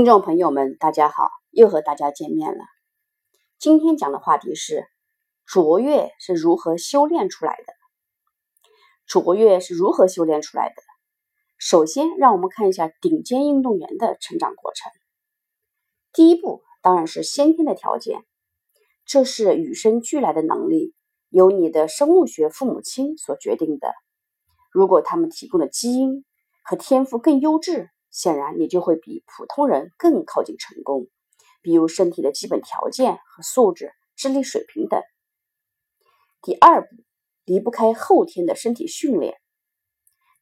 听众朋友们，大家好，又和大家见面了。今天讲的话题是卓越是如何修炼出来的？卓越是如何修炼出来的？首先，让我们看一下顶尖运动员的成长过程。第一步当然是先天的条件，这是与生俱来的能力，由你的生物学父母亲所决定的。如果他们提供的基因和天赋更优质，显然，你就会比普通人更靠近成功，比如身体的基本条件和素质、智力水平等。第二步，离不开后天的身体训练。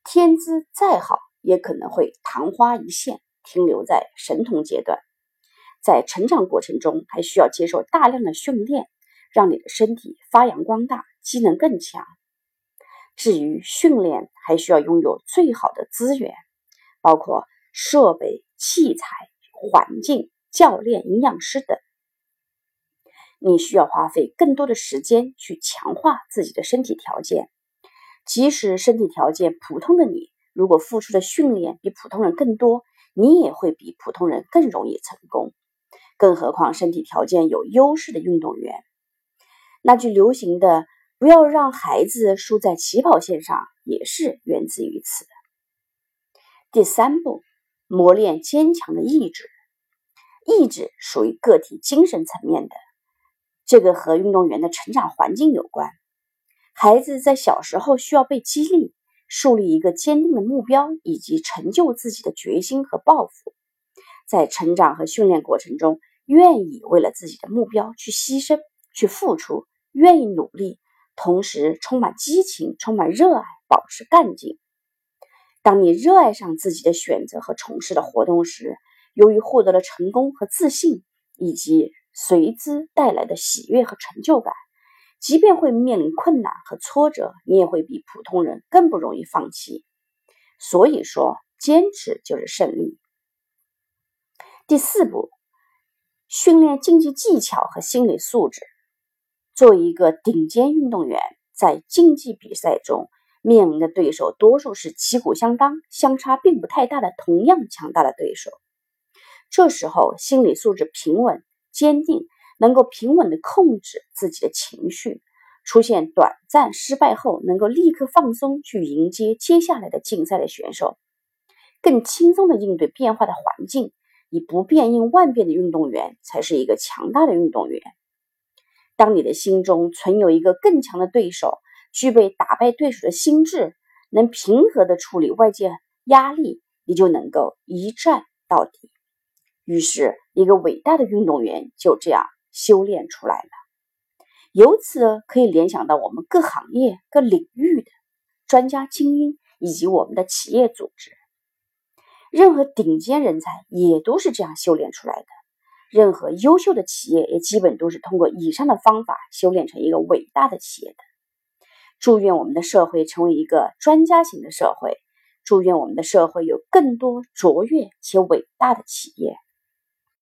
天资再好，也可能会昙花一现，停留在神童阶段。在成长过程中，还需要接受大量的训练，让你的身体发扬光大，机能更强。至于训练，还需要拥有最好的资源，包括。设备、器材、环境、教练、营养师等，你需要花费更多的时间去强化自己的身体条件。即使身体条件普通的你，如果付出的训练比普通人更多，你也会比普通人更容易成功。更何况身体条件有优势的运动员，那句流行的“不要让孩子输在起跑线上”也是源自于此。第三步。磨练坚强的意志，意志属于个体精神层面的，这个和运动员的成长环境有关。孩子在小时候需要被激励，树立一个坚定的目标，以及成就自己的决心和抱负。在成长和训练过程中，愿意为了自己的目标去牺牲、去付出，愿意努力，同时充满激情、充满热爱，保持干劲。当你热爱上自己的选择和从事的活动时，由于获得了成功和自信，以及随之带来的喜悦和成就感，即便会面临困难和挫折，你也会比普通人更不容易放弃。所以说，坚持就是胜利。第四步，训练竞技技巧和心理素质。作为一个顶尖运动员，在竞技比赛中。面临的对手多数是旗鼓相当、相差并不太大的同样强大的对手。这时候，心理素质平稳、坚定，能够平稳地控制自己的情绪，出现短暂失败后能够立刻放松，去迎接接下来的竞赛的选手，更轻松地应对变化的环境，以不变应万变的运动员才是一个强大的运动员。当你的心中存有一个更强的对手。具备打败对手的心智，能平和地处理外界压力，你就能够一战到底。于是，一个伟大的运动员就这样修炼出来了。由此可以联想到我们各行业、各领域的专家精英，以及我们的企业组织。任何顶尖人才也都是这样修炼出来的。任何优秀的企业也基本都是通过以上的方法修炼成一个伟大的企业的。祝愿我们的社会成为一个专家型的社会，祝愿我们的社会有更多卓越且伟大的企业。